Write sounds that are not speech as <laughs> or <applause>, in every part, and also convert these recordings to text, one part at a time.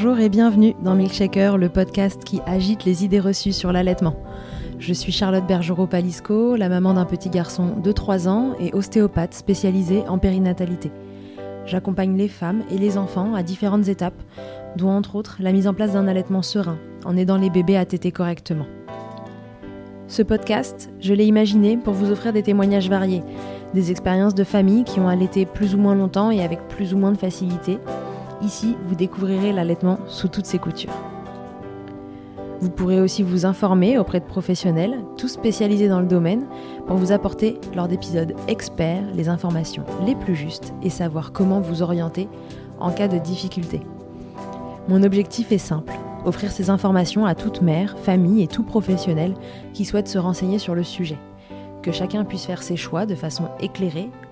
Bonjour et bienvenue dans Milkshaker, le podcast qui agite les idées reçues sur l'allaitement. Je suis Charlotte Bergerot-Palisco, la maman d'un petit garçon de 3 ans et ostéopathe spécialisée en périnatalité. J'accompagne les femmes et les enfants à différentes étapes, dont entre autres la mise en place d'un allaitement serein, en aidant les bébés à téter correctement. Ce podcast, je l'ai imaginé pour vous offrir des témoignages variés, des expériences de familles qui ont allaité plus ou moins longtemps et avec plus ou moins de facilité, Ici, vous découvrirez l'allaitement sous toutes ses coutures. Vous pourrez aussi vous informer auprès de professionnels, tous spécialisés dans le domaine, pour vous apporter, lors d'épisodes experts, les informations les plus justes et savoir comment vous orienter en cas de difficulté. Mon objectif est simple, offrir ces informations à toute mère, famille et tout professionnel qui souhaite se renseigner sur le sujet. Que chacun puisse faire ses choix de façon éclairée,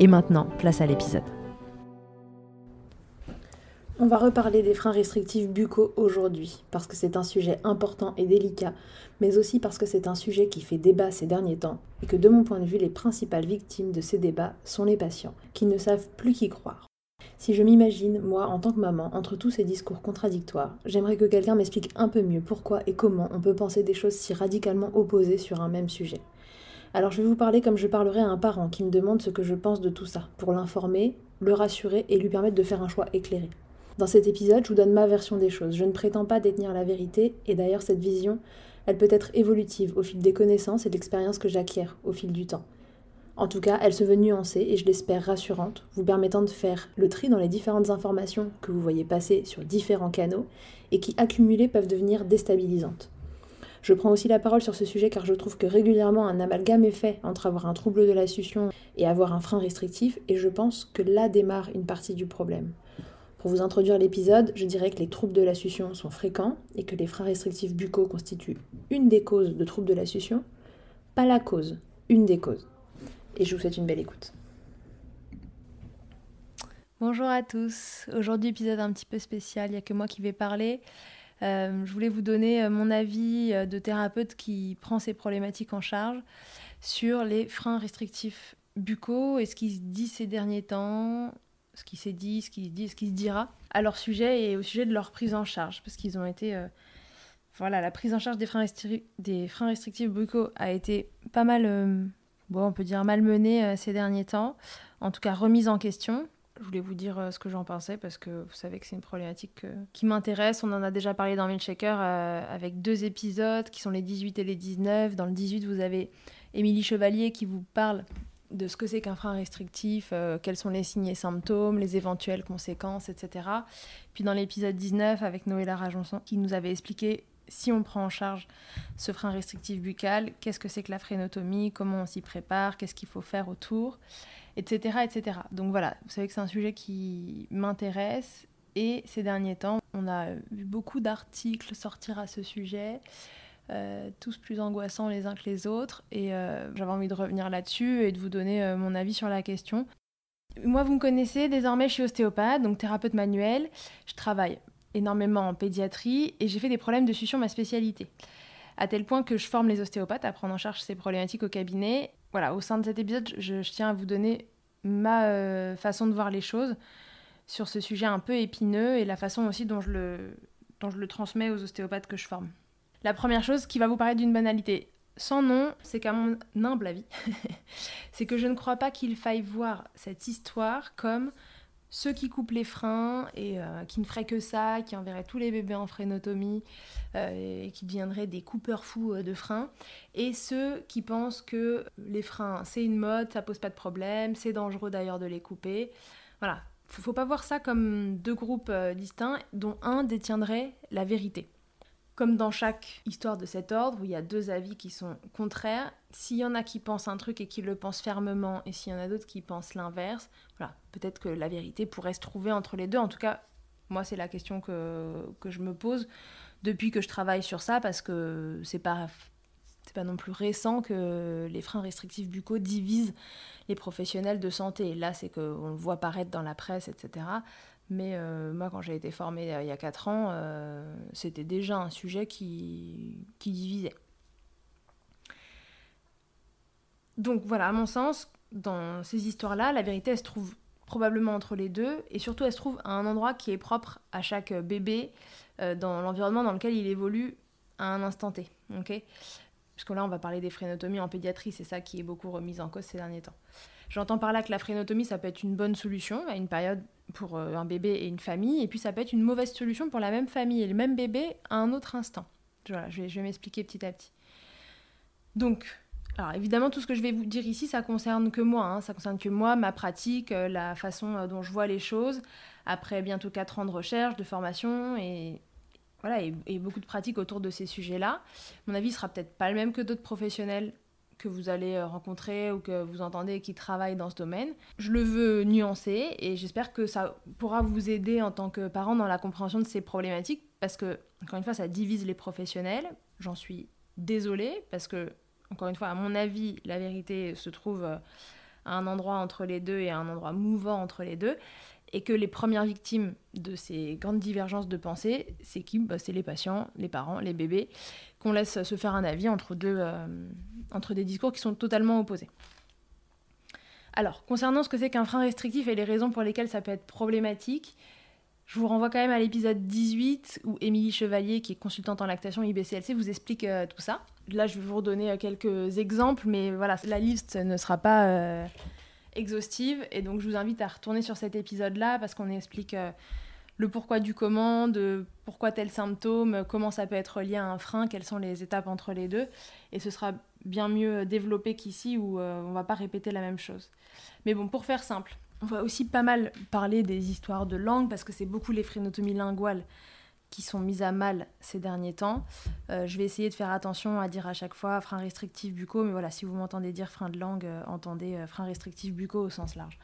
Et maintenant, place à l'épisode. On va reparler des freins restrictifs buccaux aujourd'hui, parce que c'est un sujet important et délicat, mais aussi parce que c'est un sujet qui fait débat ces derniers temps, et que de mon point de vue, les principales victimes de ces débats sont les patients, qui ne savent plus qui croire. Si je m'imagine, moi, en tant que maman, entre tous ces discours contradictoires, j'aimerais que quelqu'un m'explique un peu mieux pourquoi et comment on peut penser des choses si radicalement opposées sur un même sujet. Alors je vais vous parler comme je parlerais à un parent qui me demande ce que je pense de tout ça, pour l'informer, le rassurer et lui permettre de faire un choix éclairé. Dans cet épisode, je vous donne ma version des choses. Je ne prétends pas détenir la vérité, et d'ailleurs cette vision, elle peut être évolutive au fil des connaissances et de l'expérience que j'acquiers au fil du temps. En tout cas, elle se veut nuancée et je l'espère rassurante, vous permettant de faire le tri dans les différentes informations que vous voyez passer sur différents canaux et qui accumulées peuvent devenir déstabilisantes. Je prends aussi la parole sur ce sujet car je trouve que régulièrement un amalgame est fait entre avoir un trouble de la succion et avoir un frein restrictif et je pense que là démarre une partie du problème. Pour vous introduire l'épisode, je dirais que les troubles de la succion sont fréquents et que les freins restrictifs buccaux constituent une des causes de troubles de la succion, pas la cause, une des causes. Et je vous souhaite une belle écoute. Bonjour à tous. Aujourd'hui, épisode un petit peu spécial. Il n'y a que moi qui vais parler. Euh, je voulais vous donner euh, mon avis euh, de thérapeute qui prend ces problématiques en charge sur les freins restrictifs buccaux et ce qui se dit ces derniers temps, ce qui s'est dit, ce qui se ce qui se dira à leur sujet et au sujet de leur prise en charge, parce qu'ils ont été... voilà, la prise en charge des freins, restrictifs buccaux a été pas mal bon, on peut dire malmenée ces derniers temps, en tout cas remise en question. Je voulais vous dire ce que j'en pensais parce que vous savez que c'est une problématique qui m'intéresse. On en a déjà parlé dans Milkshaker avec deux épisodes qui sont les 18 et les 19. Dans le 18, vous avez Émilie Chevalier qui vous parle de ce que c'est qu'un frein restrictif, euh, quels sont les signes et symptômes, les éventuelles conséquences, etc. Puis dans l'épisode 19 avec Noëlla Rajonson qui nous avait expliqué si on prend en charge ce frein restrictif buccal, qu'est-ce que c'est que la frénotomie, comment on s'y prépare, qu'est-ce qu'il faut faire autour, etc.. Donc voilà, vous savez que c'est un sujet qui m'intéresse et ces derniers temps, on a vu beaucoup d'articles sortir à ce sujet. Euh, tous plus angoissants les uns que les autres. Et euh, j'avais envie de revenir là-dessus et de vous donner euh, mon avis sur la question. Moi, vous me connaissez, désormais je suis ostéopathe, donc thérapeute manuel. Je travaille énormément en pédiatrie et j'ai fait des problèmes de succion ma spécialité. À tel point que je forme les ostéopathes à prendre en charge ces problématiques au cabinet. Voilà, au sein de cet épisode, je, tiens à vous donner ma façon de voir les choses sur ce sujet un peu épineux et la façon aussi dont je le, dont je le transmets aux ostéopathes que je forme. La première chose qui va vous paraître d'une banalité sans nom, c'est qu'à mon humble avis, <laughs> c'est que je ne crois pas qu'il faille voir cette histoire comme ceux qui coupent les freins et euh, qui ne feraient que ça, qui enverraient tous les bébés en frénotomie euh, et qui deviendraient des coupeurs fous euh, de freins, et ceux qui pensent que les freins c'est une mode, ça pose pas de problème, c'est dangereux d'ailleurs de les couper. Voilà, faut, faut pas voir ça comme deux groupes distincts dont un détiendrait la vérité. Comme dans chaque histoire de cet ordre, où il y a deux avis qui sont contraires, s'il y en a qui pensent un truc et qui le pensent fermement, et s'il y en a d'autres qui pensent l'inverse, voilà, peut-être que la vérité pourrait se trouver entre les deux. En tout cas, moi, c'est la question que, que je me pose depuis que je travaille sur ça, parce que c'est pas pas non plus récent que les freins restrictifs buccaux divisent les professionnels de santé. Là, c'est qu'on le voit paraître dans la presse, etc. Mais euh, moi, quand j'ai été formée euh, il y a 4 ans, euh, c'était déjà un sujet qui, qui divisait. Donc voilà, à mon sens, dans ces histoires-là, la vérité, elle se trouve probablement entre les deux, et surtout, elle se trouve à un endroit qui est propre à chaque bébé, dans l'environnement dans lequel il évolue à un instant T. ok? Puisque là, on va parler des frénotomies en pédiatrie, c'est ça qui est beaucoup remis en cause ces derniers temps. J'entends par là que la frénotomie, ça peut être une bonne solution à une période pour euh, un bébé et une famille, et puis ça peut être une mauvaise solution pour la même famille et le même bébé à un autre instant. Voilà, je vais, m'expliquer petit à petit. Donc, alors évidemment, tout ce que je vais vous dire ici, ça concerne que moi, hein. ça concerne que moi, ma pratique, euh, la façon euh, dont je vois les choses, après bientôt 4 ans de recherche, de formation et, voilà, et, beaucoup de pratiques autour de ces sujets-là. Mon avis sera peut-être pas le même que d'autres professionnels que vous allez euh, rencontrer ou que vous entendez qui travaillent dans ce domaine. Je le veux nuancer et j'espère que ça pourra vous aider en tant que parent dans la compréhension de ces problématiques parce que, encore une fois, ça divise les professionnels. J'en suis désolée parce que, encore une fois, à mon avis, la vérité se trouve euh, à un endroit entre les deux et à un endroit mouvant entre les deux et que les premières victimes de ces grandes divergences de pensée, c'est qui? Bah, C'est les patients, les parents, les bébés, qu'on laisse se faire un avis entre, deux, euh, entre des discours qui sont totalement opposés. Alors, concernant ce que c'est qu'un frein restrictif et les raisons pour lesquelles ça peut être problématique, je vous renvoie quand même à l'épisode 18 où Émilie Chevalier, qui est consultante en lactation IBCLC, vous explique euh, tout ça. Là, je vais vous redonner euh, quelques exemples, mais voilà, la liste ne sera pas exhaustive. Et donc, je vous invite à retourner sur cet épisode-là parce qu'on explique euh, le pourquoi du comment, de pourquoi tel symptôme, comment ça peut être lié à un frein, quelles sont les étapes entre les deux. Et ce sera bien mieux développé qu'ici où euh, on va pas répéter la même chose. Mais bon, pour faire simple, on va aussi pas mal parler des histoires de langue parce que c'est beaucoup les frénotomies linguales qui sont mises à mal ces derniers temps. Euh, je vais essayer de faire attention à dire à chaque fois frein restrictif bucaux, mais voilà, si vous m'entendez dire frein de langue, euh, entendez euh, frein restrictif bucaux au sens large.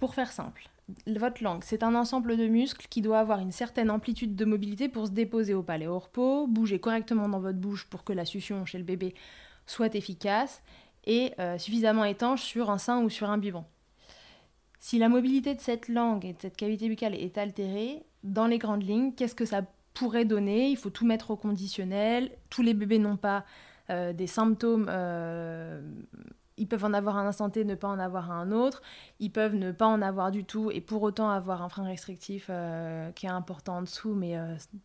Pour faire simple, votre langue, c'est un ensemble de muscles qui doit avoir une certaine amplitude de mobilité pour se déposer au palais au repos, bouger correctement dans votre bouche pour que la succion chez le bébé soit efficace et suffisamment étanche sur un sein ou sur un biberon. Si la mobilité de cette langue et de cette cavité buccale est altérée, dans les grandes lignes, qu'est-ce que ça pourrait donner? Il faut tout mettre au conditionnel. Tous les bébés n'ont pas euh, des symptômes. Euh, ils peuvent en avoir un instant T, ne pas en avoir un autre. Ils peuvent ne pas en avoir du tout et pour autant avoir un frein restrictif euh, qui est important en dessous, mais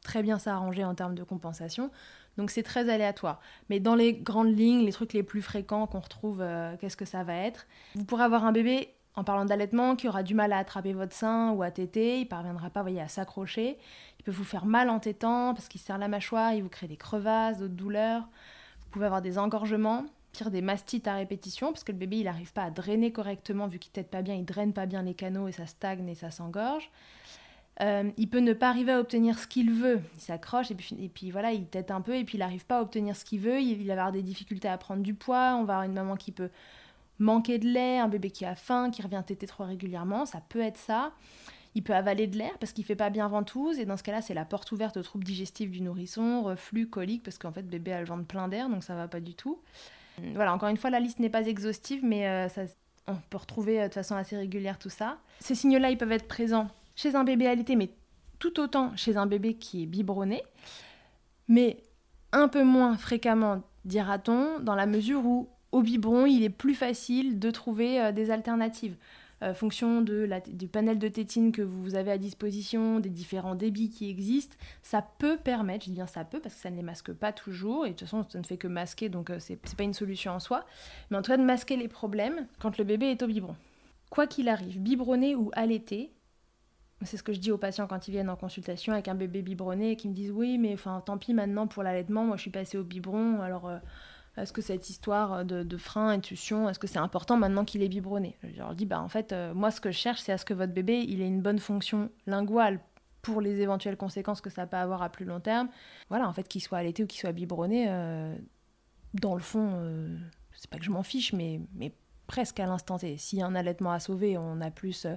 très bien s'arranger en termes de compensation. Donc c'est très aléatoire. Mais dans les grandes lignes, les trucs les plus fréquents qu'on retrouve, qu'est-ce que ça va être? Vous pourrez avoir un bébé, en parlant d'allaitement, qui aura du mal à attraper votre sein ou à téter, il parviendra pas voyez, à s'accrocher. Il peut vous faire mal en tétant parce qu'il serre la mâchoire, il vous crée des crevasses, d'autres douleurs. Vous pouvez avoir des engorgements, pire des mastites à répétition, parce que le bébé il n'arrive pas à drainer correctement, vu qu'il tète pas bien, il draine pas bien les canaux et ça stagne et ça s'engorge. Euh, il peut ne pas arriver à obtenir ce qu'il veut. Il s'accroche et puis, voilà, il tête un peu et puis il n'arrive pas à obtenir ce qu'il veut. Il, va avoir des difficultés à prendre du poids. On va avoir une maman qui peut manquer de lait, un bébé qui a faim, qui revient téter trop régulièrement. Ça peut être ça. Il peut avaler de l'air parce qu'il fait pas bien ventouse et dans ce cas-là, c'est la porte ouverte aux troubles digestifs du nourrisson, reflux, colique parce qu'en fait, bébé a le ventre plein d'air donc ça va pas du tout. Voilà, encore une fois, la liste n'est pas exhaustive, mais euh, ça, on peut retrouver euh, de façon assez régulière tout ça. Ces signaux-là, ils peuvent être présents chez un bébé alité, mais tout autant chez un bébé qui est biberonné, mais un peu moins fréquemment, dira-t-on, dans la mesure où au biberon, il est plus facile de trouver euh, des alternatives. Euh, fonction du panel de tétine que vous avez à disposition, des différents débits qui existent, ça peut permettre, je dis bien ça peut parce que ça ne les masque pas toujours, et de toute façon ça ne fait que masquer, donc euh, c'est pas une solution en soi, mais en tout cas de masquer les problèmes quand le bébé est au biberon. Quoi qu'il arrive, biberonné ou allaité, c'est ce que je dis aux patients quand ils viennent en consultation avec un bébé biberonné et qui me disent oui, mais tant pis maintenant pour l'allaitement, moi je suis passée au biberon, alors euh, est-ce que cette histoire de, frein, intuition, est-ce que c'est important maintenant qu'il est biberonné? Je leur dis bah en fait euh, moi ce que je cherche c'est à ce que votre bébé il ait une bonne fonction linguale pour les éventuelles conséquences que ça peut avoir à plus long terme. Voilà en fait qu'il soit allaité ou qu'il soit biberonné, euh, dans le fond c'est pas que je m'en fiche mais presque à l'instant T. S'il y a un allaitement à sauver, on a plus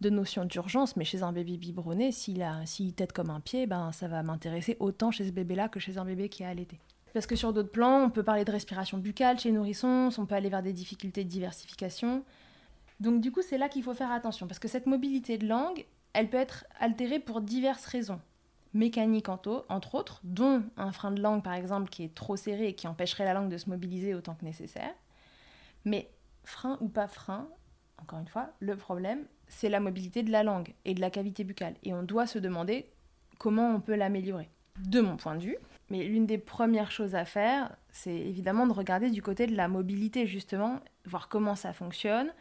de notion d'urgence, mais chez un bébé biberonné, s'il s'il tête comme un pied, ben, ça va m'intéresser autant chez ce bébé-là que chez un bébé qui a allaité. Parce que sur d'autres plans, on peut parler de respiration buccale chez les nourrissons, on peut aller vers des difficultés de diversification. Donc du coup, c'est là qu'il faut faire attention, parce que cette mobilité de langue, elle peut être altérée pour diverses raisons. Mécaniques entre autres, dont un frein de langue par exemple qui est trop serré et qui empêcherait la langue de se mobiliser autant que nécessaire. Mais frein ou pas frein, encore une fois, le problème, c'est la mobilité de la langue et de la cavité buccale. Et on doit se demander comment on peut l'améliorer. De mon point de vue, mais l'une des premières choses à faire, c'est évidemment de regarder du côté de la mobilité, justement, voir comment ça fonctionne,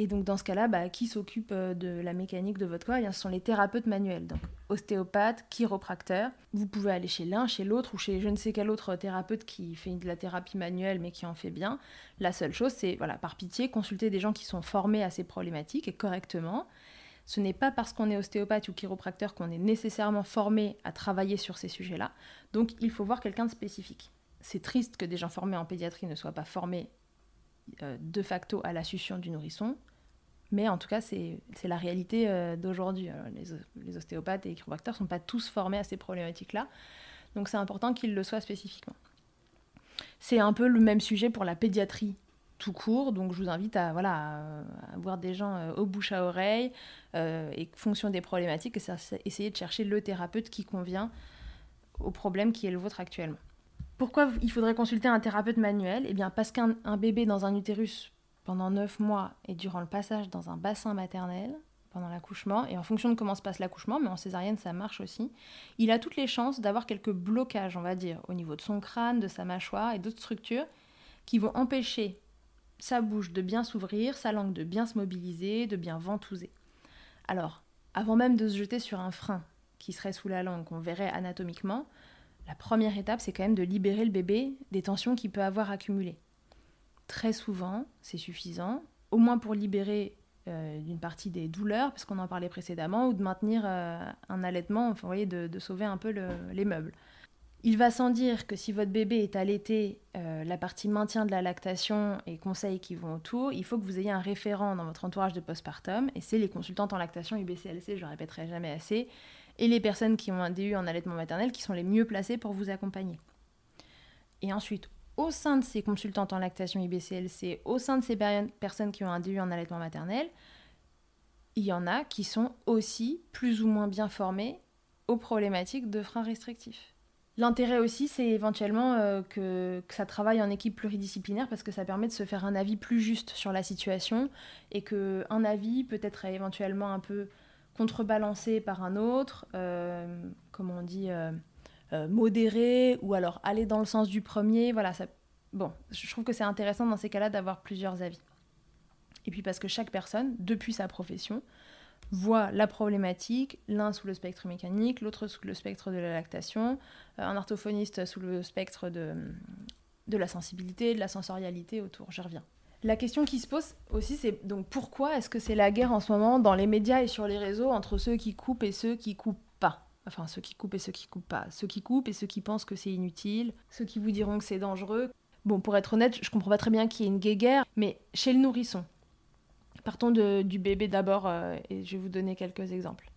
et donc dans ce cas-là, bah, qui s'occupe euh, de la mécanique de votre corps? Eh Ce sont les thérapeutes manuels, donc ostéopathe, chiropracteur. Vous pouvez aller chez l'un, chez l'autre ou chez je ne sais quel autre thérapeute qui fait de la thérapie manuelle mais qui en fait bien. La seule chose, c'est voilà, par pitié, consulter des gens qui sont formés à ces problématiques et correctement. Ce n'est pas parce qu'on est ostéopathe ou chiropracteur qu'on est nécessairement formé à travailler sur ces sujets-là. Donc il faut voir quelqu'un de spécifique. C'est triste que des gens formés en pédiatrie ne soient pas formés euh, de facto à la succion du nourrisson. Mais en tout cas, c'est la réalité euh, d'aujourd'hui. Les, ostéopathes et les chiropracteurs ne sont pas tous formés à ces problématiques-là. Donc c'est important qu'ils le soient spécifiquement. C'est un peu le même sujet pour la pédiatrie tout court. Donc je vous invite à, voilà, voir des gens euh, au bouche à oreille et fonction des problématiques, essayer de chercher le thérapeute qui convient au problème qui est le vôtre actuellement. Pourquoi il faudrait consulter un thérapeute manuel? Eh bien parce qu'un bébé dans un utérus pendant 9 mois et durant le passage dans un bassin maternel, pendant l'accouchement, et en fonction de comment se passe l'accouchement, mais en césarienne ça marche aussi, il a toutes les chances d'avoir quelques blocages, on va dire, au niveau de son crâne, de sa mâchoire et d'autres structures qui vont empêcher sa bouche de bien s'ouvrir, sa langue de bien se mobiliser, de bien ventouser. Alors, avant même de se jeter sur un frein qui serait sous la langue, qu'on verrait anatomiquement, la première étape, c'est quand même de libérer le bébé des tensions qu'il peut avoir accumulées. Très souvent, c'est suffisant, au moins pour libérer euh, d'une partie des douleurs, parce qu'on en parlait précédemment, ou de maintenir euh, un allaitement, enfin, vous voyez, de, sauver un peu les meubles. Il va sans dire que si votre bébé est allaité, euh, la partie maintien de la lactation et conseils qui vont autour, il faut que vous ayez un référent dans votre entourage de postpartum, et c'est les consultantes en lactation UBCLC, je le répéterai jamais assez, et les personnes qui ont un DU en allaitement maternel qui sont les mieux placées pour vous accompagner. Et ensuite, au sein de ces consultantes en lactation IBCLC, au sein de ces personnes qui ont un DU en allaitement maternel, il y en a qui sont aussi plus ou moins bien formées aux problématiques de freins restrictifs. L'intérêt aussi, c'est éventuellement euh, que, que, ça travaille en équipe pluridisciplinaire parce que ça permet de se faire un avis plus juste sur la situation et qu'un avis peut être éventuellement un peu contrebalancé par un autre, euh, comment on dit, euh, euh, modérer ou alors aller dans le sens du premier. Voilà, ça... bon, je trouve que c'est intéressant dans ces cas-là d'avoir plusieurs avis. Et puis parce que chaque personne, depuis sa profession, voit la problématique, l'un sous le spectre mécanique, l'autre sous le spectre de la lactation, euh, un orthophoniste sous le spectre de, de la sensibilité, de la sensorialité autour. Je reviens. La question qui se pose aussi, c'est donc pourquoi est-ce que c'est la guerre en ce moment dans les médias et sur les réseaux entre ceux qui coupent et ceux qui coupent pas? Enfin, ceux qui coupent et ceux qui coupent pas. Ceux qui coupent et ceux qui pensent que c'est inutile. Ceux qui vous diront que c'est dangereux. Bon, pour être honnête, je comprends pas très bien qu'il y ait une guerre, mais chez le nourrisson. Partons du bébé d'abord euh, et je vais vous donner quelques exemples.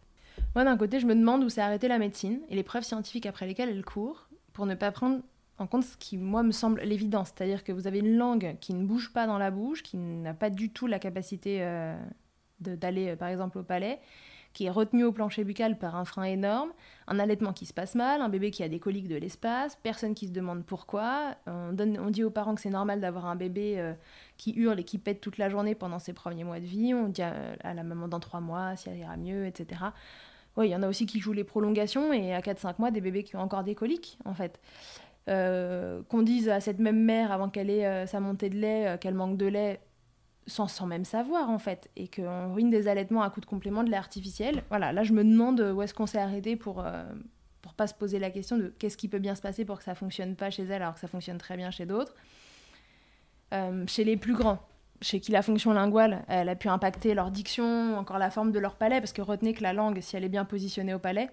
Moi, d'un côté, je me demande où s'est arrêtée la médecine et les preuves scientifiques après lesquelles elle court pour ne pas prendre en compte ce qui, moi, me semble l'évidence. C'est-à-dire que vous avez une langue qui ne bouge pas dans la bouche, qui n'a pas du tout la capacité euh, d'aller, euh, par exemple, au palais, qui est retenue au plancher buccal par un frein énorme, un allaitement qui se passe mal, un bébé qui a des coliques de l'espace, personne qui se demande pourquoi. On, donne, on dit aux parents que c'est normal d'avoir un bébé euh, qui hurle et qui pète toute la journée pendant ses premiers mois de vie. On dit à, la maman dans trois mois si elle ira mieux, etc. Oui, il y en a aussi qui jouent les prolongations et à 4-5 mois, des bébés qui ont encore des coliques, en fait. Euh, qu'on dise à cette même mère avant qu'elle ait euh, sa montée de lait euh, qu'elle manque de lait sans, même savoir en fait et qu'on ruine des allaitements à coup de complément de lait artificiel. Voilà, là je me demande où est-ce qu'on s'est arrêté pour pour pas se poser la question de qu'est-ce qui peut bien se passer pour que ça fonctionne pas chez elle alors que ça fonctionne très bien chez d'autres. chez les plus grands, chez qui la fonction linguale, elle a pu impacter leur diction, encore la forme de leur palais, parce que retenez que la langue, si elle est bien positionnée au palais,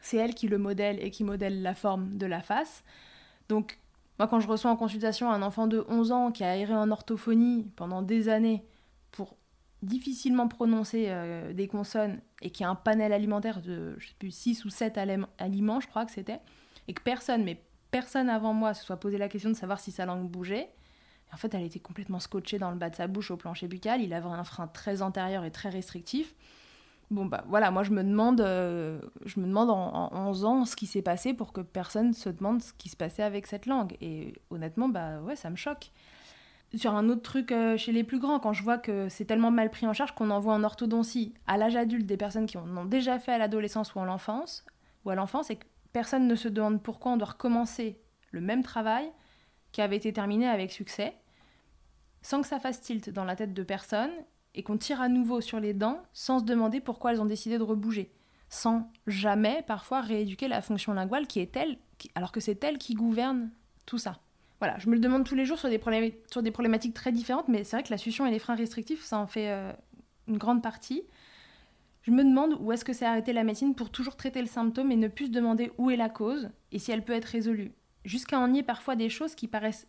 c'est elle qui le modèle et qui modèle la forme de la face. Donc, moi, quand je reçois en consultation un enfant de 11 ans qui a aéré en orthophonie pendant des années pour difficilement prononcer euh, des consonnes et qui a un panel alimentaire de je sais plus, 6 ou 7 aliments, je crois que c'était, et que personne, mais personne avant moi se soit posé la question de savoir si sa langue bougeait. en fait, elle était complètement scotchée dans le bas de sa bouche au plancher buccal. Il avait un frein très antérieur et très restrictif. Bon bah voilà, moi je me demande, euh, demande en, 11 ans ce qui s'est passé pour que personne se demande ce qui se passait avec cette langue. Et honnêtement, bah ouais, ça me choque. Sur un autre truc euh, chez les plus grands, quand je vois que c'est tellement mal pris en charge qu'on envoie en orthodontie à l'âge adulte des personnes qui en ont déjà fait à l'adolescence ou à l'enfance, ou à l'enfance, et que personne ne se demande pourquoi on doit recommencer le même travail qui avait été terminé avec succès, sans que ça fasse tilt dans la tête de personne et qu'on tire à nouveau sur les dents sans se demander pourquoi elles ont décidé de rebouger, sans jamais parfois rééduquer la fonction linguale qui est telle, alors que c'est elle qui gouverne tout ça. Voilà, je me le demande tous les jours sur des, sur des problématiques très différentes, mais c'est vrai que la succion et les freins restrictifs, ça en fait euh, une grande partie. Je me demande où est-ce que c'est arrêté la médecine pour toujours traiter le symptôme et ne plus se demander où est la cause et si elle peut être résolue. Jusqu'à en nier parfois des choses qui paraissent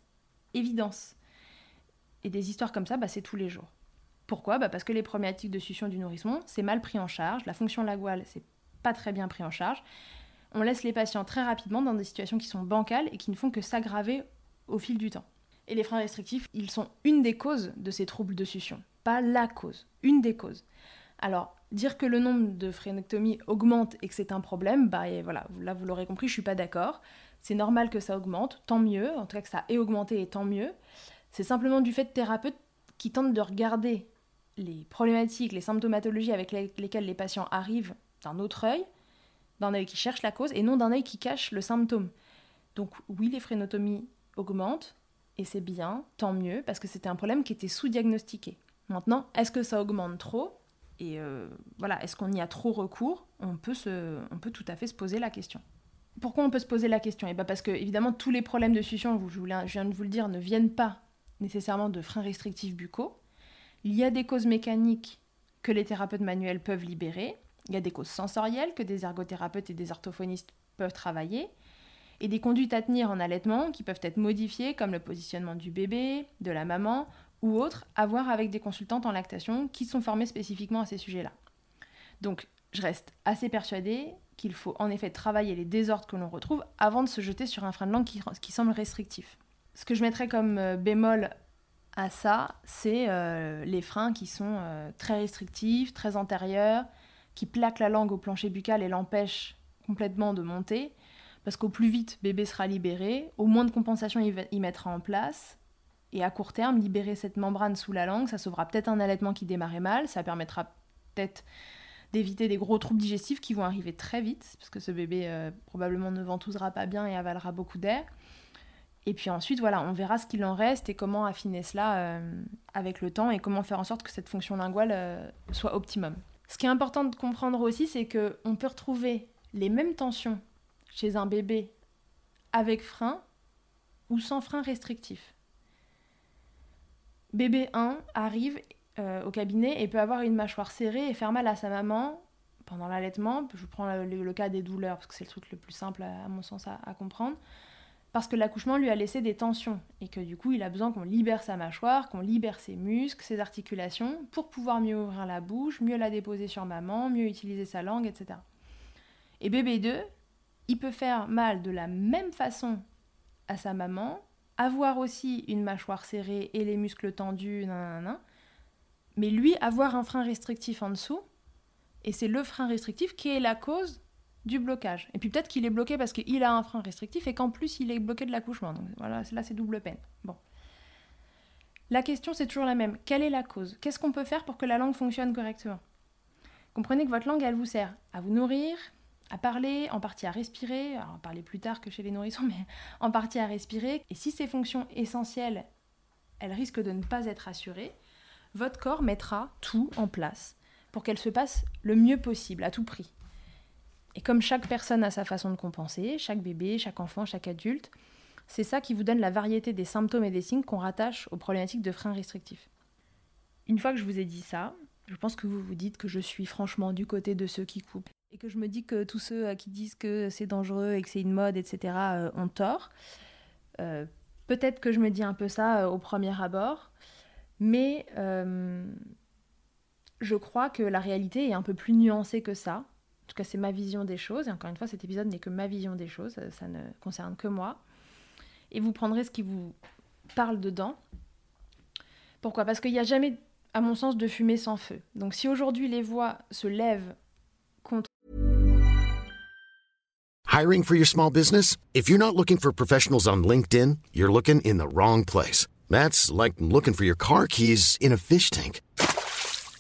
évidentes. Et des histoires comme ça, bah, c'est tous les jours. Pourquoi? Bah Parce que les problématiques de succion du nourrisson, c'est mal pris en charge, la fonction linguale, c'est pas très bien pris en charge. On laisse les patients très rapidement dans des situations qui sont bancales et qui ne font que s'aggraver au fil du temps. Et les freins restrictifs, ils sont une des causes de ces troubles de succion, pas la cause, une des causes. Alors, dire que le nombre de frénectomies augmente et que c'est un problème, bah voilà, là vous l'aurez compris, je suis pas d'accord. C'est normal que ça augmente, tant mieux, en tout cas que ça ait augmenté et tant mieux. C'est simplement du fait de thérapeutes qui tentent de regarder les problématiques, les symptomatologies avec lesquelles les patients arrivent d'un autre œil, d'un œil qui cherche la cause et non d'un œil qui cache le symptôme. Donc oui, les frénotomies augmentent et c'est bien, tant mieux, parce que c'était un problème qui était sous-diagnostiqué. Maintenant, est-ce que ça augmente trop? Et euh, voilà, est-ce qu'on y a trop recours? On peut, tout à fait se poser la question. Pourquoi on peut se poser la question? Et eh bien parce que évidemment tous les problèmes de succion, je viens de vous le dire, ne viennent pas nécessairement de freins restrictifs buccaux. Il y a des causes mécaniques que les thérapeutes manuels peuvent libérer, il y a des causes sensorielles que des ergothérapeutes et des orthophonistes peuvent travailler, et des conduites à tenir en allaitement qui peuvent être modifiées, comme le positionnement du bébé, de la maman ou autres, à voir avec des consultantes en lactation qui sont formées spécifiquement à ces sujets-là. Donc, je reste assez persuadée qu'il faut en effet travailler les désordres que l'on retrouve avant de se jeter sur un frein de langue qui, qui semble restrictif. Ce que je mettrais comme euh, bémol à ça, c'est euh, les freins qui sont euh, très restrictifs, très antérieurs, qui plaquent la langue au plancher buccal et l'empêchent complètement de monter. Parce qu'au plus vite, bébé sera libéré, au moins de compensation il, mettra en place. Et à court terme, libérer cette membrane sous la langue, ça sauvera peut-être un allaitement qui démarrait mal, ça permettra peut-être d'éviter des gros troubles digestifs qui vont arriver très vite, parce que ce bébé euh, probablement ne ventousera pas bien et avalera beaucoup d'air. Et puis ensuite, voilà, on verra ce qu'il en reste et comment affiner cela euh, avec le temps et comment faire en sorte que cette fonction linguale euh, soit optimum. Ce qui est important de comprendre aussi, c'est qu'on peut retrouver les mêmes tensions chez un bébé avec frein ou sans frein restrictif. Bébé 1 arrive euh, au cabinet et peut avoir une mâchoire serrée et faire mal à sa maman pendant l'allaitement. Je prends le, cas des douleurs parce que c'est le truc le plus simple à, mon sens à, comprendre. Parce que l'accouchement lui a laissé des tensions et que du coup il a besoin qu'on libère sa mâchoire, qu'on libère ses muscles, ses articulations pour pouvoir mieux ouvrir la bouche, mieux la déposer sur maman, mieux utiliser sa langue, etc. Et bébé 2, il peut faire mal de la même façon à sa maman, avoir aussi une mâchoire serrée et les muscles tendus, nan, mais lui avoir un frein restrictif en dessous, et c'est le frein restrictif qui est la cause du blocage. Et puis peut-être qu'il est bloqué parce qu'il a un frein restrictif et qu'en plus il est bloqué de l'accouchement. Donc voilà, là c'est double peine. Bon. La question c'est toujours la même. Quelle est la cause? Qu'est-ce qu'on peut faire pour que la langue fonctionne correctement? Comprenez que votre langue, elle vous sert à vous nourrir, à parler, en partie à respirer, alors parler plus tard que chez les nourrissons, <laughs> mais en partie à respirer. Et si ces fonctions essentielles, elles risquent de ne pas être assurées, votre corps mettra tout en place pour qu'elle se passe le mieux possible, à tout prix. Et comme chaque personne a sa façon de compenser, chaque bébé, chaque enfant, chaque adulte, c'est ça qui vous donne la variété des symptômes et des signes qu'on rattache aux problématiques de frein restrictif. Une fois que je vous ai dit ça, je pense que vous vous dites que je suis franchement du côté de ceux qui coupent et que je me dis que tous ceux euh, qui disent que c'est dangereux et que c'est une mode, etc., euh, ont tort. Euh, peut-être que je me dis un peu ça au premier abord, mais je crois que la réalité est un peu plus nuancée que ça. En tout cas, c'est ma vision des choses. Et encore une fois, cet épisode n'est que ma vision des choses. Ça ne concerne que moi. Et vous prendrez ce qui vous parle dedans. Pourquoi? Parce qu'il n'y a jamais, à mon sens, de fumée sans feu. Donc si aujourd'hui les voix se lèvent contre Hiring for your small business? If you're not looking for professionals on LinkedIn, you're looking in the wrong place. That's like looking for your car keys in a fish tank.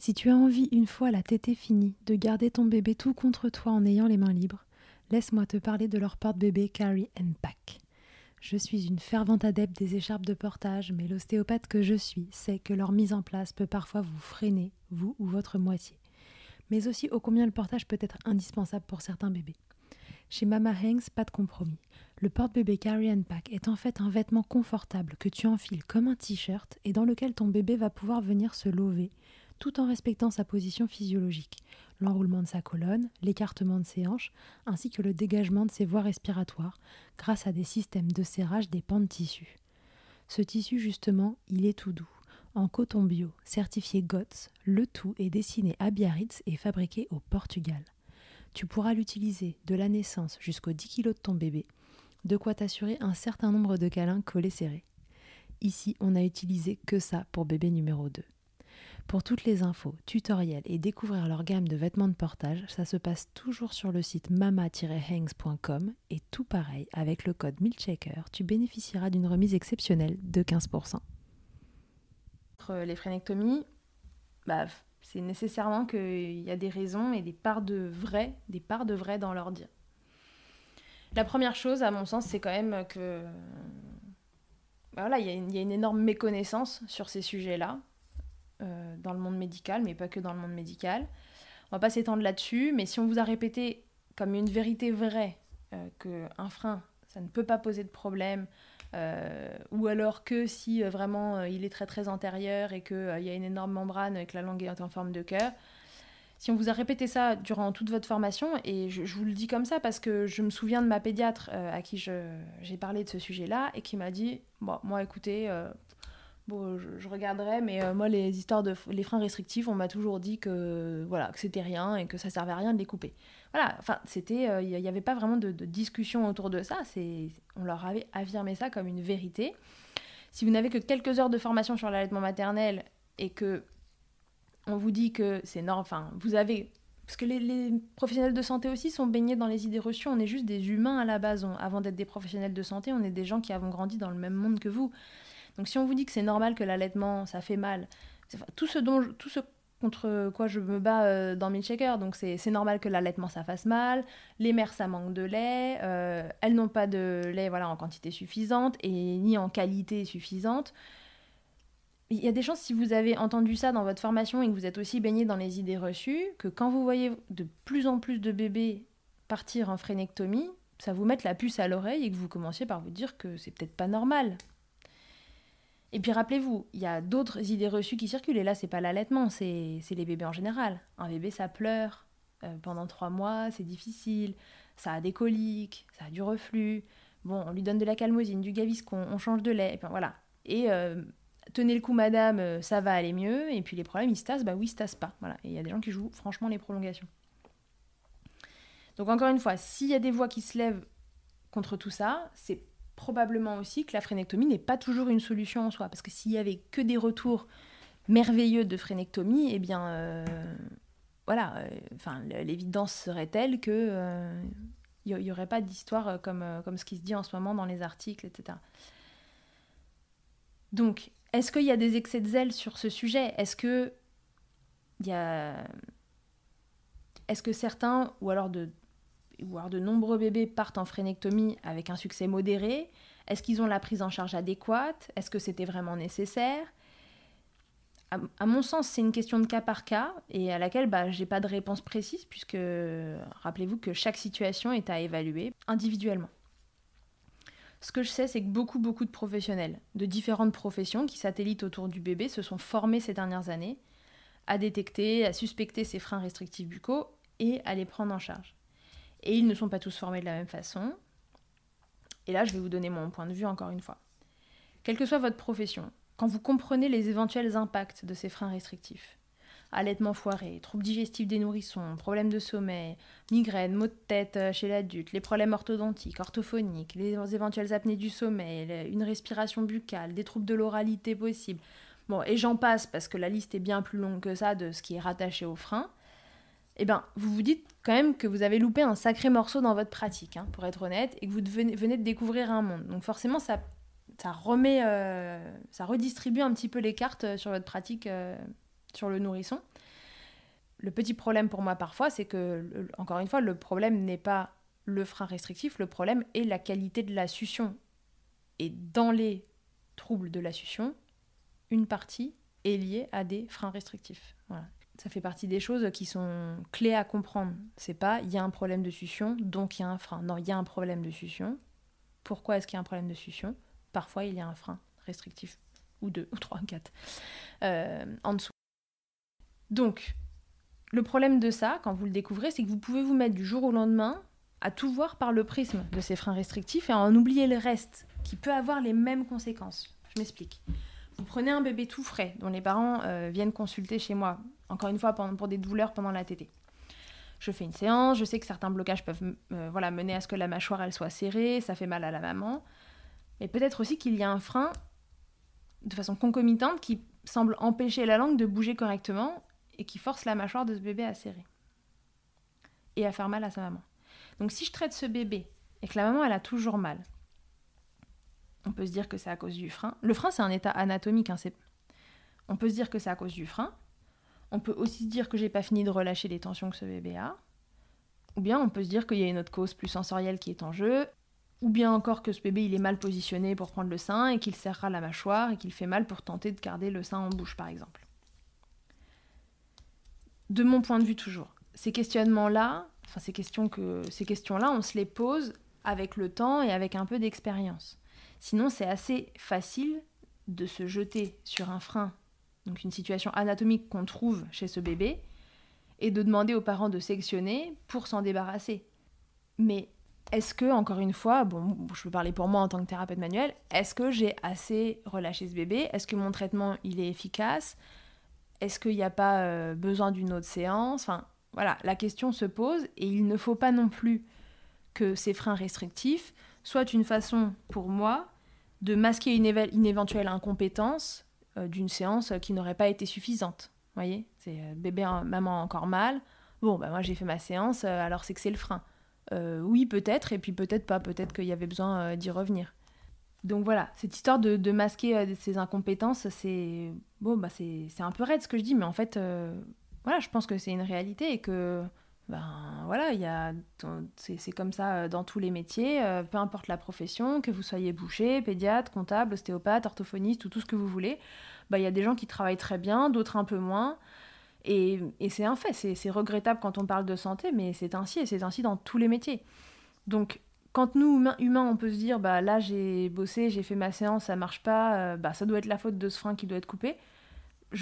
Si tu as envie, une fois la tétée finie, de garder ton bébé tout contre toi en ayant les mains libres, laisse-moi te parler de leur porte-bébé Carry Pack. Je suis une fervente adepte des écharpes de portage, mais l'ostéopathe que je suis sait que leur mise en place peut parfois vous freiner, vous ou votre moitié. Mais aussi ô combien le portage peut être indispensable pour certains bébés. Chez Mama Hanks, pas de compromis. Le porte-bébé Carry Pack est en fait un vêtement confortable que tu enfiles comme un t-shirt et dans lequel ton bébé va pouvoir venir se lever tout en respectant sa position physiologique, l'enroulement de sa colonne, l'écartement de ses hanches, ainsi que le dégagement de ses voies respiratoires, grâce à des systèmes de serrage des pans de tissu. Ce tissu, justement, il est tout doux. En coton bio, certifié GOTS, le tout est dessiné à Biarritz et fabriqué au Portugal. Tu pourras l'utiliser de la naissance jusqu'aux 10 kg de ton bébé, de quoi t'assurer un certain nombre de câlins collés serrés. Ici, on n'a utilisé que ça pour bébé numéro 2. Pour toutes les infos, tutoriels et découvrir leur gamme de vêtements de portage, ça se passe toujours sur le site mama-hangs.com et tout pareil, avec le code MILCHECKER, tu bénéficieras d'une remise exceptionnelle de 15%. Les frénectomies, bah, c'est nécessairement qu'il y a des raisons et des parts de vrai, des parts de vrai dans leur dire. La première chose, à mon sens, c'est quand même que bah, voilà, il y, a une énorme méconnaissance sur ces sujets-là. Euh, dans le monde médical, mais pas que dans le monde médical. On va pas s'étendre là-dessus, mais si on vous a répété comme une vérité vraie euh, qu'un frein, ça ne peut pas poser de problème, euh, ou alors que si vraiment il est très très antérieur et qu'il y a une énorme membrane et que la langue est en forme de cœur, si on vous a répété ça durant toute votre formation, et je, vous le dis comme ça parce que je me souviens de ma pédiatre à qui j'ai parlé de ce sujet-là et qui m'a dit Bon, moi écoutez, Bon, je, regarderai, mais euh, moi, les histoires de les freins restrictifs, on m'a toujours dit que voilà que c'était rien et que ça servait à rien de les couper. Voilà, enfin, c'était, il n'y avait pas vraiment de, discussion autour de ça. C'est, on leur avait affirmé ça comme une vérité. Si vous n'avez que quelques heures de formation sur l'allaitement maternel et que on vous dit que c'est normal, enfin, vous avez parce que les, professionnels de santé aussi sont baignés dans les idées reçues. On est juste des humains à la base. avant d'être des professionnels de santé, on est des gens qui avons grandi dans le même monde que vous. Donc si on vous dit que c'est normal que l'allaitement, ça fait mal, tout ce, contre quoi je me bats euh, dans Milkshaker, donc c'est normal que l'allaitement, ça fasse mal, les mères, ça manque de lait, euh, elles n'ont pas de lait voilà, en quantité suffisante et ni en qualité suffisante il y a des chances, si vous avez entendu ça dans votre formation et que vous êtes aussi baigné dans les idées reçues, que quand vous voyez de plus en plus de bébés partir en phrénectomie, ça vous mette la puce à l'oreille et que vous commenciez par vous dire que c'est peut-être pas normal. Et puis rappelez-vous, il y a d'autres idées reçues qui circulent, et là c'est pas l'allaitement, c'est les bébés en général. Un bébé ça pleure euh, pendant trois mois, c'est difficile, ça a des coliques, ça a du reflux. Bon, on lui donne de la calmosine, du gaviscon, on change de lait, et puis voilà. Et euh, tenez le coup madame, euh, ça va aller mieux, et puis les problèmes ils se tassent, bah oui, ils se tassent pas. Voilà. Et il y a des gens qui jouent franchement les prolongations. Donc encore une fois, s'il y a des voix qui se lèvent contre tout ça, c'est probablement aussi que la frénectomie n'est pas toujours une solution en soi. Parce que s'il y avait que des retours merveilleux de frénectomie, eh bien, euh, voilà, euh, enfin, l'évidence serait telle que il n'y aurait pas d'histoire comme, comme ce qui se dit en ce moment dans les articles, etc. Donc, est-ce qu'il y a des excès de zèle sur ce sujet? Est-ce que y Est-ce que certains, ou alors de, de nombreux bébés partent en phrénectomie avec un succès modéré Est-ce qu'ils ont la prise en charge adéquate? Est-ce que c'était vraiment nécessaire? À, mon sens, c'est une question de cas par cas et à laquelle bah, je n'ai pas de réponse précise puisque rappelez-vous que chaque situation est à évaluer individuellement. Ce que je sais, c'est que beaucoup, beaucoup de professionnels de différentes professions qui satellitent autour du bébé se sont formés ces dernières années à détecter, à suspecter ces freins restrictifs buccaux et à les prendre en charge. Et ils ne sont pas tous formés de la même façon. Et là, je vais vous donner mon point de vue encore une fois. Quelle que soit votre profession, quand vous comprenez les éventuels impacts de ces freins restrictifs, allaitement foiré, troubles digestifs des nourrissons, problèmes de sommeil, migraines, maux de tête euh, chez l'adulte, les problèmes orthodontiques, orthophoniques, les éventuelles apnées du sommeil, une respiration buccale, des troubles de l'oralité possibles. Bon, et j'en passe parce que la liste est bien plus longue que ça de ce qui est rattaché au frein. Eh bien, vous vous dites quand même que vous avez loupé un sacré morceau dans votre pratique, hein, pour être honnête, et que vous venez, de découvrir un monde. Donc forcément, ça, remet, euh, ça redistribue un petit peu les cartes euh, sur votre pratique sur le nourrisson. Le petit problème pour moi parfois, c'est que, encore une fois, le problème n'est pas le frein restrictif, le problème est la qualité de la succion. Et dans les troubles de la succion, une partie est liée à des freins restrictifs. Voilà. Ça fait partie des choses qui sont clés à comprendre. C'est pas il y a un problème de succion, donc il y a un frein. Non, il y a un problème de succion. Pourquoi est-ce qu'il y a un problème de succion? Parfois, il y a un frein restrictif, ou deux, <laughs> ou trois, quatre, euh, en dessous. Donc, le problème de ça, quand vous le découvrez, c'est que vous pouvez vous mettre du jour au lendemain à tout voir par le prisme de ces freins restrictifs et à en oublier le reste, qui peut avoir les mêmes conséquences. Je m'explique. Vous prenez un bébé tout frais, dont les parents euh, viennent consulter chez moi, encore une fois pour des douleurs pendant la tétée. Je fais une séance, je sais que certains blocages peuvent euh, voilà, mener à ce que la mâchoire elle soit serrée, ça fait mal à la maman. Mais peut-être aussi qu'il y a un frein de façon concomitante qui semble empêcher la langue de bouger correctement et qui force la mâchoire de ce bébé à serrer et à faire mal à sa maman. Donc si je traite ce bébé et que la maman elle a toujours mal, on peut se dire que c'est à cause du frein. Le frein c'est un état anatomique, hein, on peut se dire que c'est à cause du frein. On peut aussi se dire que j'ai pas fini de relâcher les tensions que ce bébé a. Ou bien on peut se dire qu'il y a une autre cause plus sensorielle qui est en jeu. Ou bien encore que ce bébé il est mal positionné pour prendre le sein et qu'il serrera la mâchoire et qu'il fait mal pour tenter de garder le sein en bouche par exemple de mon point de vue toujours, ces questionnements-là, enfin ces questions que ces questions-là, on se les pose avec le temps et avec un peu d'expérience. Sinon, c'est assez facile de se jeter sur un frein, donc une situation anatomique qu'on trouve chez ce bébé, et de demander aux parents de sectionner pour s'en débarrasser. Mais est-ce que, encore une fois, bon, je peux parler pour moi en tant que thérapeute manuel, est-ce que j'ai assez relâché ce bébé? Est-ce que mon traitement, il est efficace? Est-ce qu'il n'y a pas euh, besoin d'une autre séance? Voilà, la question se pose et il ne faut pas non plus que ces freins restrictifs soient une façon pour moi de masquer une, éventuelle incompétence d'une séance qui n'aurait pas été suffisante. Vous voyez C'est euh, bébé, maman encore mal. Bon, bah moi j'ai fait ma séance, alors c'est que c'est le frein. Euh, oui, peut-être, et puis peut-être pas, peut-être qu'il y avait besoin euh, d'y revenir. Donc voilà, cette histoire de, masquer euh, ces incompétences, c'est bon, bah c'est un peu raide ce que je dis, mais en fait, voilà, je pense que c'est une réalité et que ben voilà, il y a c'est comme ça dans tous les métiers, peu importe la profession, que vous soyez boucher, pédiatre, comptable, ostéopathe, orthophoniste ou tout ce que vous voulez, bah, il y a des gens qui travaillent très bien, d'autres un peu moins. Et, c'est un fait, c'est regrettable quand on parle de santé, mais c'est ainsi, et c'est ainsi dans tous les métiers. Donc, quand nous, humains, on peut se dire, bah là, j'ai bossé, j'ai fait ma séance, ça marche pas, euh, bah ça doit être la faute de ce frein qui doit être coupé.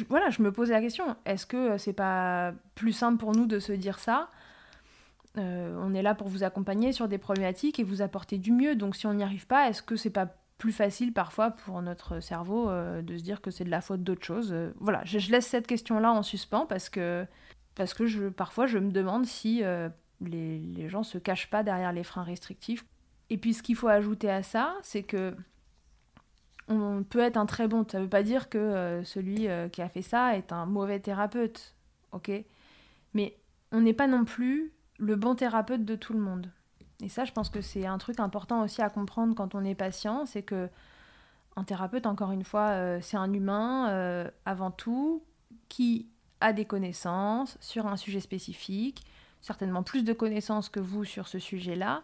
voilà, je me pose la question, est-ce que euh, c'est pas plus simple pour nous de se dire ça euh, On est là pour vous accompagner sur des problématiques et vous apporter du mieux, donc si on n'y arrive pas, est-ce que c'est pas plus facile parfois pour notre cerveau euh, de se dire que c'est de la faute d'autre chose. Euh, voilà, je, laisse cette question-là en suspens parce que, parce que parfois je me demande si les, les, gens se cachent pas derrière les freins restrictifs. Et puis ce qu'il faut ajouter à ça, c'est que on peut être un très bon. Ça ne veut pas dire que celui qui a fait ça est un mauvais thérapeute, ok? Mais on n'est pas non plus le bon thérapeute de tout le monde. Et ça, je pense que c'est un truc important aussi à comprendre quand on est patient, c'est que un thérapeute, encore une fois, euh, c'est un humain euh, avant tout qui a des connaissances sur un sujet spécifique, certainement plus de connaissances que vous sur ce sujet-là,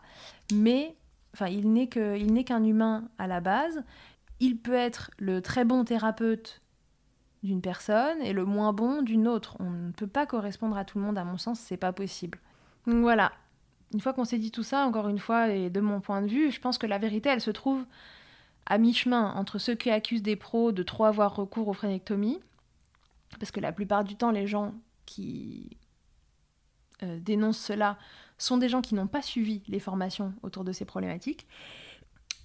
mais enfin, il n'est qu'un humain à la base. Il peut être le très bon thérapeute d'une personne et le moins bon d'une autre. On ne peut pas correspondre à tout le monde, à mon sens, c'est pas possible. Voilà, une fois qu'on s'est dit tout ça, encore une fois, et de mon point de vue, je pense que la vérité, elle se trouve à mi-chemin entre ceux qui accusent des pros de trop avoir recours aux phrénectomies, parce que la plupart du temps, les gens qui euh, dénoncent cela sont des gens qui n'ont pas suivi les formations autour de ces problématiques.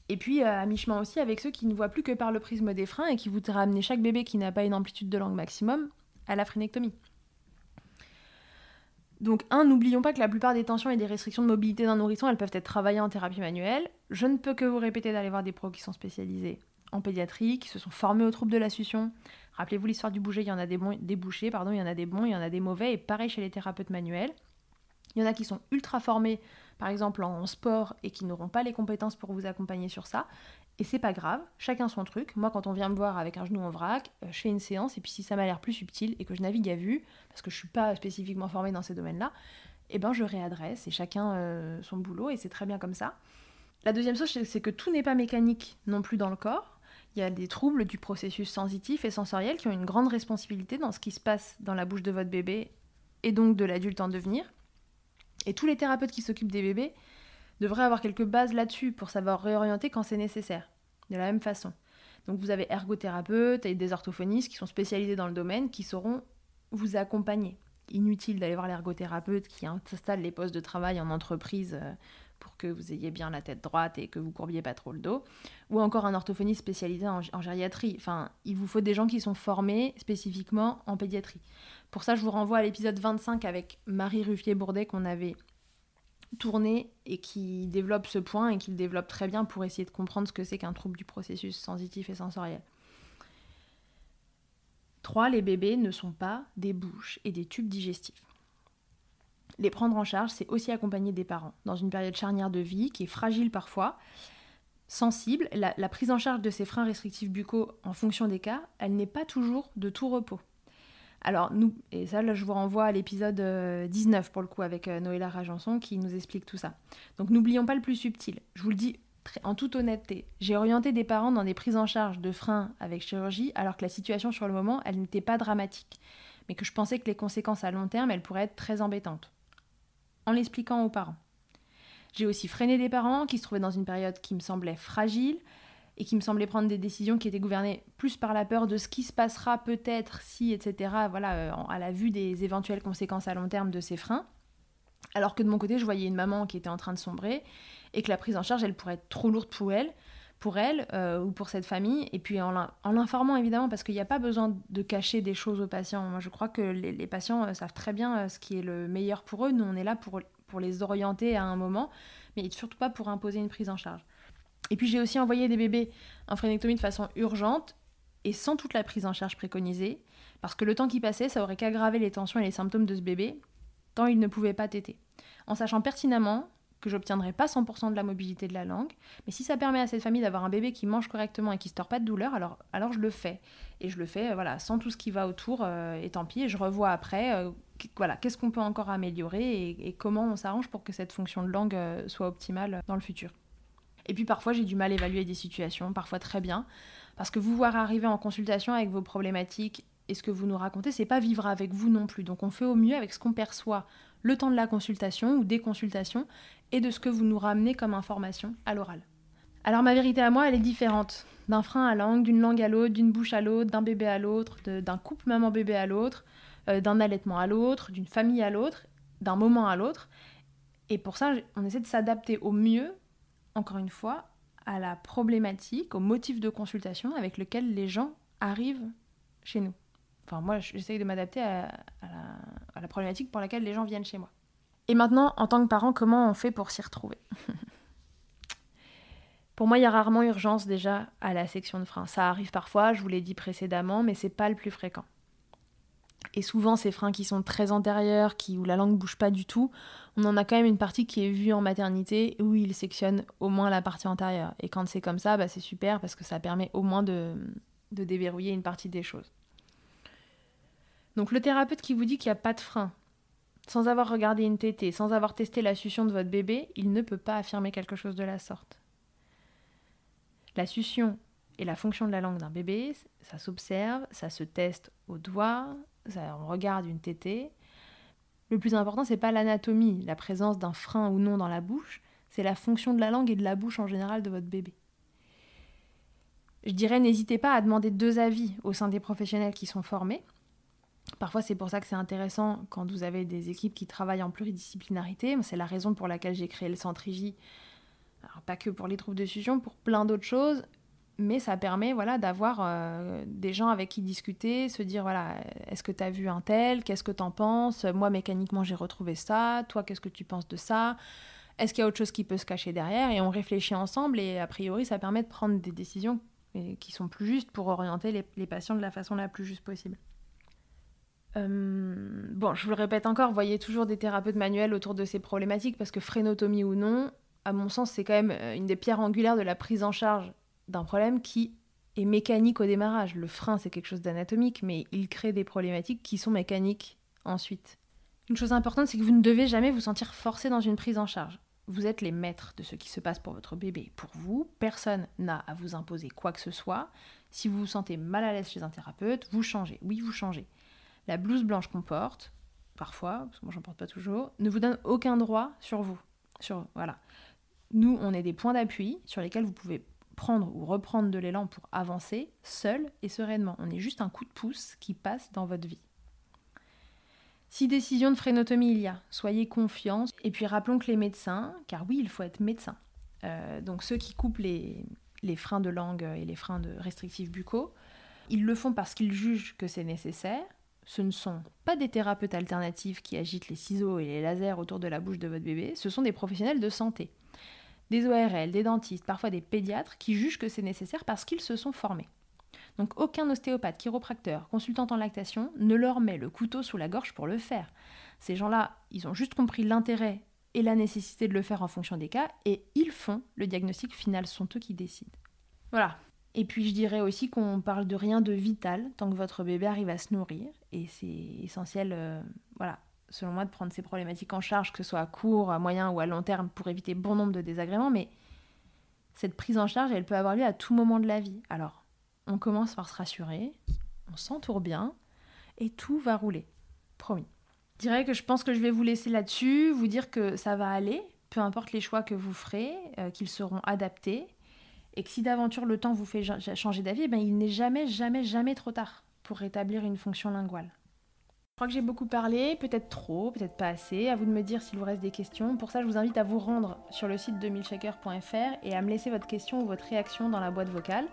Et puis euh, à mi-chemin aussi avec ceux qui ne voient plus que par le prisme des freins et qui voudraient amener chaque bébé qui n'a pas une amplitude de langue maximum à la phrénectomie. Donc, un, n'oublions pas que la plupart des tensions et des restrictions de mobilité d'un nourrisson, elles peuvent être travaillées en thérapie manuelle. Je ne peux que vous répéter d'aller voir des pros qui sont spécialisés en pédiatrie, qui se sont formés aux troubles de la succion. Rappelez-vous l'histoire du bouger, il y en a des, bons, des bouchers, pardon, il y en a des bons, il y en a des mauvais, et pareil chez les thérapeutes manuels. Il y en a qui sont ultra formés, par exemple en sport, et qui n'auront pas les compétences pour vous accompagner sur ça. Et c'est pas grave, chacun son truc. Moi, quand on vient me voir avec un genou en vrac, euh, je fais une séance, et puis si ça m'a l'air plus subtil et que je navigue à vue, parce que je suis pas spécifiquement formée dans ces domaines-là, eh ben je réadresse et chacun euh, son boulot, et c'est très bien comme ça. La deuxième chose, c'est que tout n'est pas mécanique non plus dans le corps. Il y a des troubles du processus sensitif et sensoriel qui ont une grande responsabilité dans ce qui se passe dans la bouche de votre bébé et donc de l'adulte en devenir. Et tous les thérapeutes qui s'occupent des bébés devrait avoir quelques bases là-dessus pour savoir réorienter quand c'est nécessaire, de la même façon. Donc vous avez ergothérapeutes et des orthophonistes qui sont spécialisés dans le domaine qui sauront vous accompagner. Inutile d'aller voir l'ergothérapeute qui installe les postes de travail en entreprise euh, pour que vous ayez bien la tête droite et que vous courbiez pas trop le dos, ou encore un orthophoniste spécialisé en, en gériatrie. Enfin, il vous faut des gens qui sont formés spécifiquement en pédiatrie. Pour ça, je vous renvoie à l'épisode 25 avec Marie Ruffier-Bourdet qu'on avait tourné et qui développe ce point et qui le développe très bien pour essayer de comprendre ce que c'est qu'un trouble du processus sensitif et sensoriel. 3. Les bébés ne sont pas des bouches et des tubes digestifs. Les prendre en charge, c'est aussi accompagner des parents dans une période charnière de vie qui est fragile parfois, sensible. La, la prise en charge de ces freins restrictifs buccaux en fonction des cas, elle n'est pas toujours de tout repos. Alors, nous, et ça, là, je vous renvoie à l'épisode 19 euh, pour le coup avec euh, Noëlla Rajanson qui nous explique tout ça. Donc, n'oublions pas le plus subtil. Je vous le dis en toute honnêteté. J'ai orienté des parents dans des prises en charge de freins avec chirurgie alors que la situation sur le moment, elle n'était pas dramatique, mais que je pensais que les conséquences à long terme, elles pourraient être très embêtantes. En l'expliquant aux parents. J'ai aussi freiné des parents qui se trouvaient dans une période qui me semblait fragile, et qui me semblait prendre des décisions qui étaient gouvernées plus par la peur de ce qui se passera peut-être si, etc., voilà, euh, à la vue des éventuelles conséquences à long terme de ces freins. Alors que de mon côté, je voyais une maman qui était en train de sombrer et que la prise en charge, elle pourrait être trop lourde pour elle, pour elle euh, ou pour cette famille, et puis en, l'informant évidemment, parce qu'il n'y a pas besoin de cacher des choses aux patients. Moi, je crois que les, patients euh, savent très bien ce qui est le meilleur pour eux. Nous, on est là pour, pour les orienter à un moment, mais surtout pas pour imposer une prise en charge. Et puis j'ai aussi envoyé des bébés en phrénectomie de façon urgente et sans toute la prise en charge préconisée, parce que le temps qui passait, ça aurait qu'aggravé les tensions et les symptômes de ce bébé, tant il ne pouvait pas téter. En sachant pertinemment que j'obtiendrai pas 100% de la mobilité de la langue, mais si ça permet à cette famille d'avoir un bébé qui mange correctement et qui se tord pas de douleur, alors, alors je le fais. Et je le fais voilà, sans tout ce qui va autour, euh, et tant pis, et je revois après, euh, voilà, qu'est-ce qu'on peut encore améliorer et, comment on s'arrange pour que cette fonction de langue euh, soit optimale dans le futur. Et puis parfois j'ai du mal à évaluer des situations, parfois très bien, parce que vous voir arriver en consultation avec vos problématiques et ce que vous nous racontez, c'est pas vivre avec vous non plus. Donc on fait au mieux avec ce qu'on perçoit le temps de la consultation ou des consultations et de ce que vous nous ramenez comme information à l'oral. Alors ma vérité à moi, elle est différente. D'un frein à langue, d'une langue à l'autre, d'une bouche à l'autre, d'un bébé à l'autre, d'un couple maman-bébé à l'autre, euh, d'un allaitement à l'autre, d'une famille à l'autre, d'un moment à l'autre. Et pour ça, on essaie de s'adapter au mieux, encore une fois, à la problématique, au motif de consultation avec lequel les gens arrivent chez nous. Enfin, moi, j'essaye de m'adapter à, la, problématique pour laquelle les gens viennent chez moi. Et maintenant, en tant que parent, comment on fait pour s'y retrouver? Pour moi, il y a rarement urgence déjà à la section de frein. Ça arrive parfois, je vous l'ai dit précédemment, mais c'est pas le plus fréquent. Et souvent, ces freins qui sont très antérieurs, où la langue bouge pas du tout, on en a quand même une partie qui est vue en maternité où il sectionne au moins la partie antérieure. Et quand c'est comme ça, bah, c'est super parce que ça permet au moins de déverrouiller une partie des choses. Donc le thérapeute qui vous dit qu'il n'y a pas de frein, sans avoir regardé une tétée, sans avoir testé la succion de votre bébé, il ne peut pas affirmer quelque chose de la sorte. La succion et la fonction de la langue d'un bébé, ça s'observe, ça se teste au doigt, on regarde une tétée. Le plus important, c'est pas l'anatomie, la présence d'un frein ou non dans la bouche, c'est la fonction de la langue et de la bouche en général de votre bébé. Je dirais, n'hésitez pas à demander deux avis au sein des professionnels qui sont formés. Parfois, c'est pour ça que c'est intéressant quand vous avez des équipes qui travaillent en pluridisciplinarité. C'est la raison pour laquelle j'ai créé le Centre IJ. Alors, pas que pour les troubles de fusion, pour plein d'autres choses. Mais ça permet voilà, d'avoir euh, des gens avec qui discuter, se dire voilà, est-ce que tu as vu un tel? Qu'est-ce que tu en penses? Moi, mécaniquement, j'ai retrouvé ça. Toi, qu'est-ce que tu penses de ça? Est-ce qu'il y a autre chose qui peut se cacher derrière? Et on réfléchit ensemble et a priori, ça permet de prendre des décisions qui sont plus justes pour orienter les patients de la façon la plus juste possible. Bon, je vous le répète encore, voyez toujours des thérapeutes manuels autour de ces problématiques parce que frénotomie ou non, à mon sens, c'est quand même euh, une des pierres angulaires de la prise en charge d'un problème qui est mécanique au démarrage. Le frein, c'est quelque chose d'anatomique, mais il crée des problématiques qui sont mécaniques ensuite. Une chose importante, c'est que vous ne devez jamais vous sentir forcé dans une prise en charge. Vous êtes les maîtres de ce qui se passe pour votre bébé. Pour vous, personne n'a à vous imposer quoi que ce soit. Si vous vous sentez mal à l'aise chez un thérapeute, vous changez. Oui, vous changez. La blouse blanche qu'on porte, parfois, parce que moi j'en porte pas toujours, ne vous donne aucun droit sur vous. Sur, voilà. Nous, on est des points d'appui sur lesquels vous pouvez prendre ou reprendre de l'élan pour avancer seul et sereinement. On est juste un coup de pouce qui passe dans votre vie. Si décision de frénotomie il y a, soyez confiants. Et puis rappelons que les médecins, car oui, il faut être médecin, euh, donc ceux qui coupent les, les freins de langue et les freins de restrictifs buccaux, ils le font parce qu'ils jugent que c'est nécessaire, ce ne sont pas des thérapeutes alternatifs qui agitent les ciseaux et les lasers autour de la bouche de votre bébé, ce sont des professionnels de santé. Des ORL, des dentistes, parfois des pédiatres qui jugent que c'est nécessaire parce qu'ils se sont formés. Donc aucun ostéopathe, chiropracteur, consultant en lactation ne leur met le couteau sous la gorge pour le faire. Ces gens-là, ils ont juste compris l'intérêt et la nécessité de le faire en fonction des cas et ils font le diagnostic final, ce sont eux qui décident. Voilà, et puis je dirais aussi qu'on parle de rien de vital tant que votre bébé arrive à se nourrir. Et c'est essentiel, euh, voilà, selon moi, de prendre ces problématiques en charge, que ce soit à court, à moyen ou à long terme, pour éviter bon nombre de désagréments. Mais cette prise en charge, elle peut avoir lieu à tout moment de la vie. Alors, on commence par se rassurer, on s'entoure bien, et tout va rouler. Promis. Je dirais que je pense que je vais vous laisser là-dessus, vous dire que ça va aller, peu importe les choix que vous ferez, euh, qu'ils seront adaptés et que si d'aventure le temps vous fait changer d'avis, ben il n'est jamais, jamais, jamais trop tard pour rétablir une fonction linguale. Je crois que j'ai beaucoup parlé, peut-être trop, peut-être pas assez. À vous de me dire s'il vous reste des questions. Pour ça, je vous invite à vous rendre sur le site de milkshaker.fr et à me laisser votre question ou votre réaction dans la boîte vocale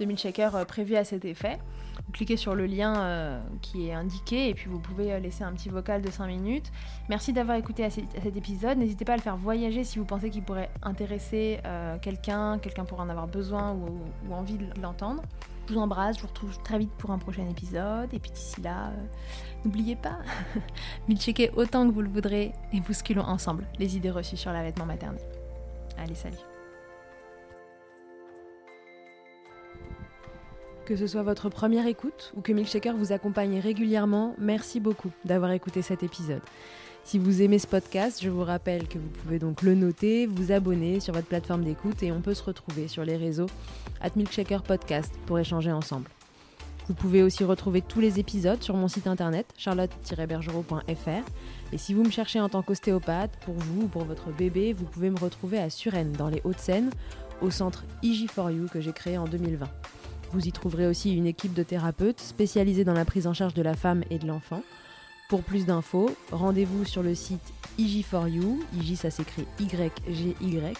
de Milkshaker euh, prévue à cet effet. Vous cliquez sur le lien euh, qui est indiqué et puis vous pouvez euh, laisser un petit vocal de 5 minutes. Merci d'avoir écouté à, cet épisode. N'hésitez pas à le faire voyager si vous pensez qu'il pourrait intéresser quelqu'un, quelqu'un pourrait en avoir besoin ou envie de l'entendre. Je vous embrasse, je vous retrouve très vite pour un prochain épisode. Et puis d'ici là, euh, n'oubliez pas, <laughs> checker autant que vous le voudrez et bousculons ensemble les idées reçues sur l'allaitement maternel. Allez, salut Que ce soit votre première écoute ou que Milkshaker vous accompagne régulièrement, merci beaucoup d'avoir écouté cet épisode. Si vous aimez ce podcast, je vous rappelle que vous pouvez donc le noter, vous abonner sur votre plateforme d'écoute et on peut se retrouver sur les réseaux at Milkshaker Podcast pour échanger ensemble. Vous pouvez aussi retrouver tous les épisodes sur mon site internet charlotte-bergerot.fr et si vous me cherchez en tant qu'ostéopathe, pour vous ou pour votre bébé, vous pouvez me retrouver à Suresnes dans les Hauts-de-Seine au centre IG4U que j'ai créé en 2020. Vous y trouverez aussi une équipe de thérapeutes spécialisés dans la prise en charge de la femme et de l'enfant. Pour plus d'infos, rendez-vous sur le site IG4U, IG ça s'écrit Y-G-Y,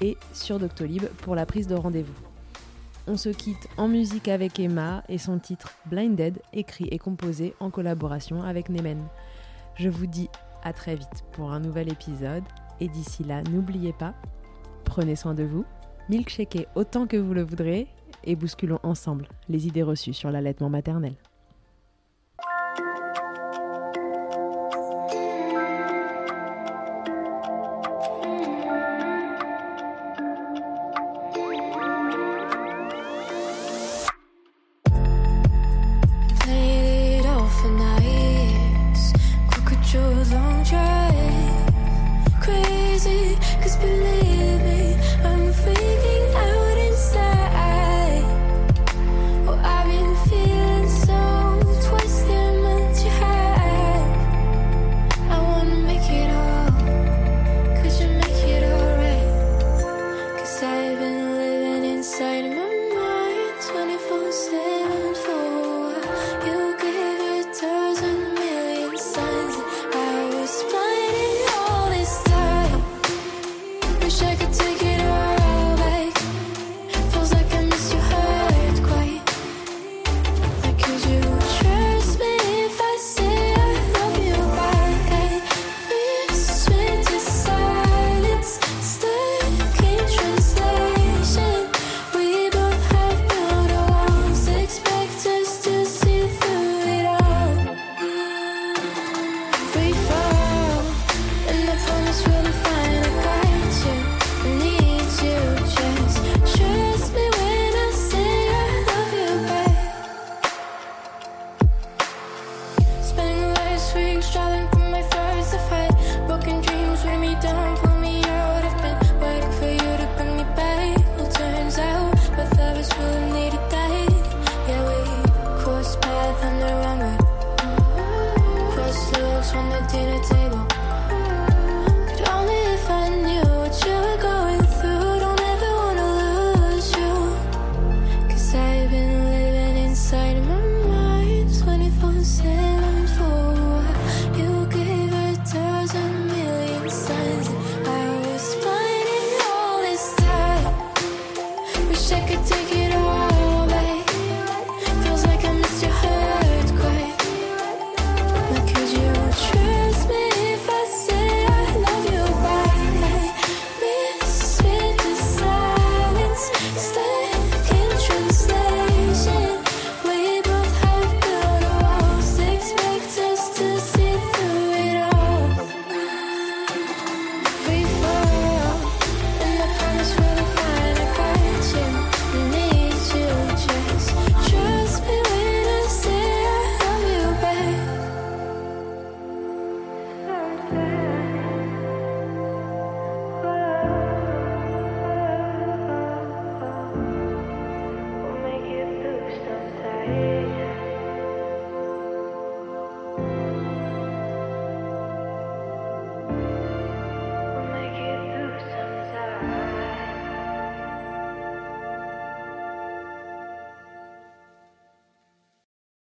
et sur Doctolib pour la prise de rendez-vous. On se quitte en musique avec Emma et son titre Blinded, écrit et composé en collaboration avec Nemen. Je vous dis à très vite pour un nouvel épisode, et d'ici là, n'oubliez pas, prenez soin de vous, milkshakez autant que vous le voudrez, et bousculons ensemble les idées reçues sur l'allaitement maternel.